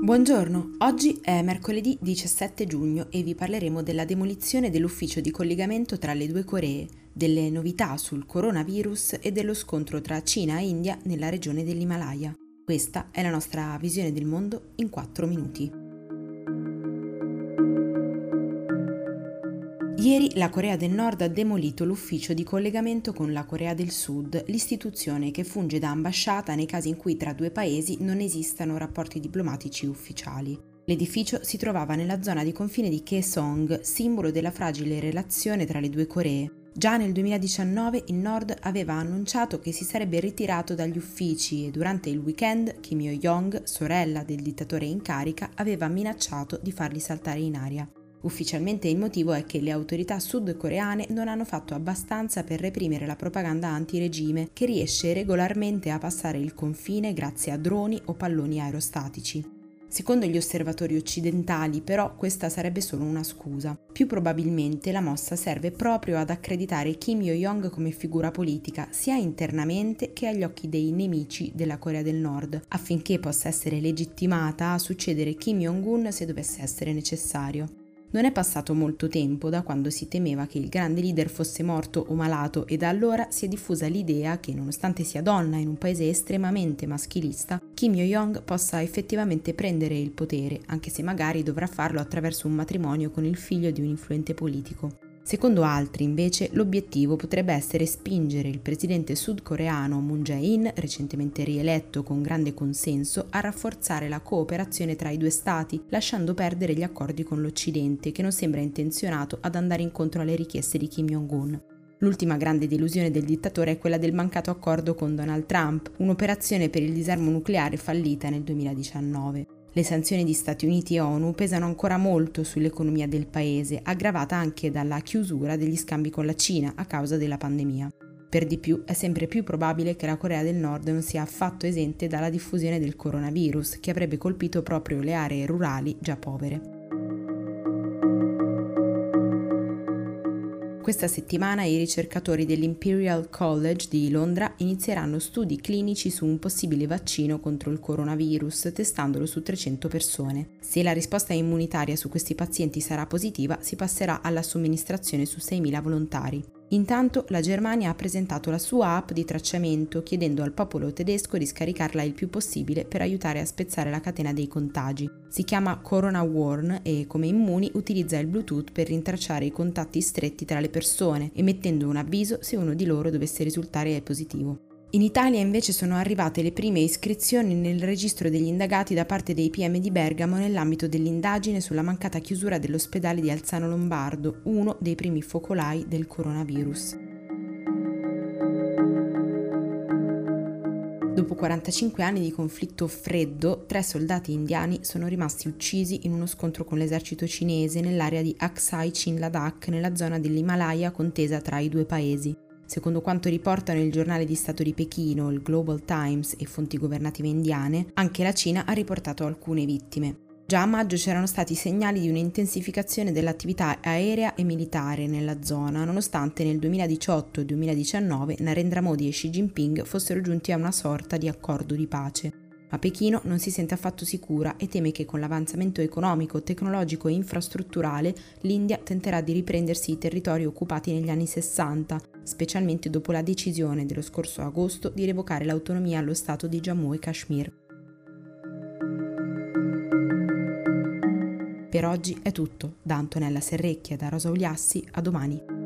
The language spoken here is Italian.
Buongiorno, oggi è mercoledì 17 giugno e vi parleremo della demolizione dell'ufficio di collegamento tra le due Coree, delle novità sul coronavirus e dello scontro tra Cina e India nella regione dell'Himalaya. Questa è la nostra visione del mondo in 4 minuti. Ieri la Corea del Nord ha demolito l'ufficio di collegamento con la Corea del Sud, l'istituzione che funge da ambasciata nei casi in cui tra due paesi non esistano rapporti diplomatici ufficiali. L'edificio si trovava nella zona di confine di Kaesong, simbolo della fragile relazione tra le due Coree. Già nel 2019 il Nord aveva annunciato che si sarebbe ritirato dagli uffici e durante il weekend Kim Yo-jong, sorella del dittatore in carica, aveva minacciato di farli saltare in aria. Ufficialmente il motivo è che le autorità sudcoreane non hanno fatto abbastanza per reprimere la propaganda antiregime che riesce regolarmente a passare il confine grazie a droni o palloni aerostatici. Secondo gli osservatori occidentali, però, questa sarebbe solo una scusa. Più probabilmente la mossa serve proprio ad accreditare Kim Yo-jong come figura politica, sia internamente che agli occhi dei nemici della Corea del Nord, affinché possa essere legittimata a succedere Kim Jong-un se dovesse essere necessario. Non è passato molto tempo da quando si temeva che il grande leader fosse morto o malato e da allora si è diffusa l'idea che, nonostante sia donna in un paese estremamente maschilista, Kim Yo-jong possa effettivamente prendere il potere, anche se magari dovrà farlo attraverso un matrimonio con il figlio di un influente politico. Secondo altri, invece, l'obiettivo potrebbe essere spingere il presidente sudcoreano Moon Jae-in, recentemente rieletto con grande consenso, a rafforzare la cooperazione tra i due stati, lasciando perdere gli accordi con l'Occidente, che non sembra intenzionato ad andare incontro alle richieste di Kim Jong-un. L'ultima grande delusione del dittatore è quella del mancato accordo con Donald Trump, un'operazione per il disarmo nucleare fallita nel 2019. Le sanzioni di Stati Uniti e ONU pesano ancora molto sull'economia del paese, aggravata anche dalla chiusura degli scambi con la Cina a causa della pandemia. Per di più è sempre più probabile che la Corea del Nord non sia affatto esente dalla diffusione del coronavirus, che avrebbe colpito proprio le aree rurali già povere. Questa settimana i ricercatori dell'Imperial College di Londra inizieranno studi clinici su un possibile vaccino contro il coronavirus, testandolo su 300 persone. Se la risposta immunitaria su questi pazienti sarà positiva, si passerà alla somministrazione su 6.000 volontari. Intanto la Germania ha presentato la sua app di tracciamento chiedendo al popolo tedesco di scaricarla il più possibile per aiutare a spezzare la catena dei contagi. Si chiama Corona Warn e come immuni utilizza il Bluetooth per rintracciare i contatti stretti tra le persone, emettendo un avviso se uno di loro dovesse risultare positivo. In Italia invece sono arrivate le prime iscrizioni nel registro degli indagati da parte dei PM di Bergamo nell'ambito dell'indagine sulla mancata chiusura dell'ospedale di Alzano Lombardo, uno dei primi focolai del coronavirus. Dopo 45 anni di conflitto freddo, tre soldati indiani sono rimasti uccisi in uno scontro con l'esercito cinese nell'area di Aksai Chin Ladakh, nella zona dell'Himalaya contesa tra i due paesi. Secondo quanto riportano il giornale di Stato di Pechino, il Global Times e fonti governative indiane, anche la Cina ha riportato alcune vittime. Già a maggio c'erano stati segnali di un'intensificazione dell'attività aerea e militare nella zona, nonostante nel 2018 e 2019 Narendra Modi e Xi Jinping fossero giunti a una sorta di accordo di pace. Ma Pechino non si sente affatto sicura e teme che con l'avanzamento economico, tecnologico e infrastrutturale l'India tenterà di riprendersi i territori occupati negli anni 60, specialmente dopo la decisione dello scorso agosto di revocare l'autonomia allo Stato di Jammu e Kashmir. Per oggi è tutto, da Antonella Serrecchia e da Rosa Uliassi, a domani.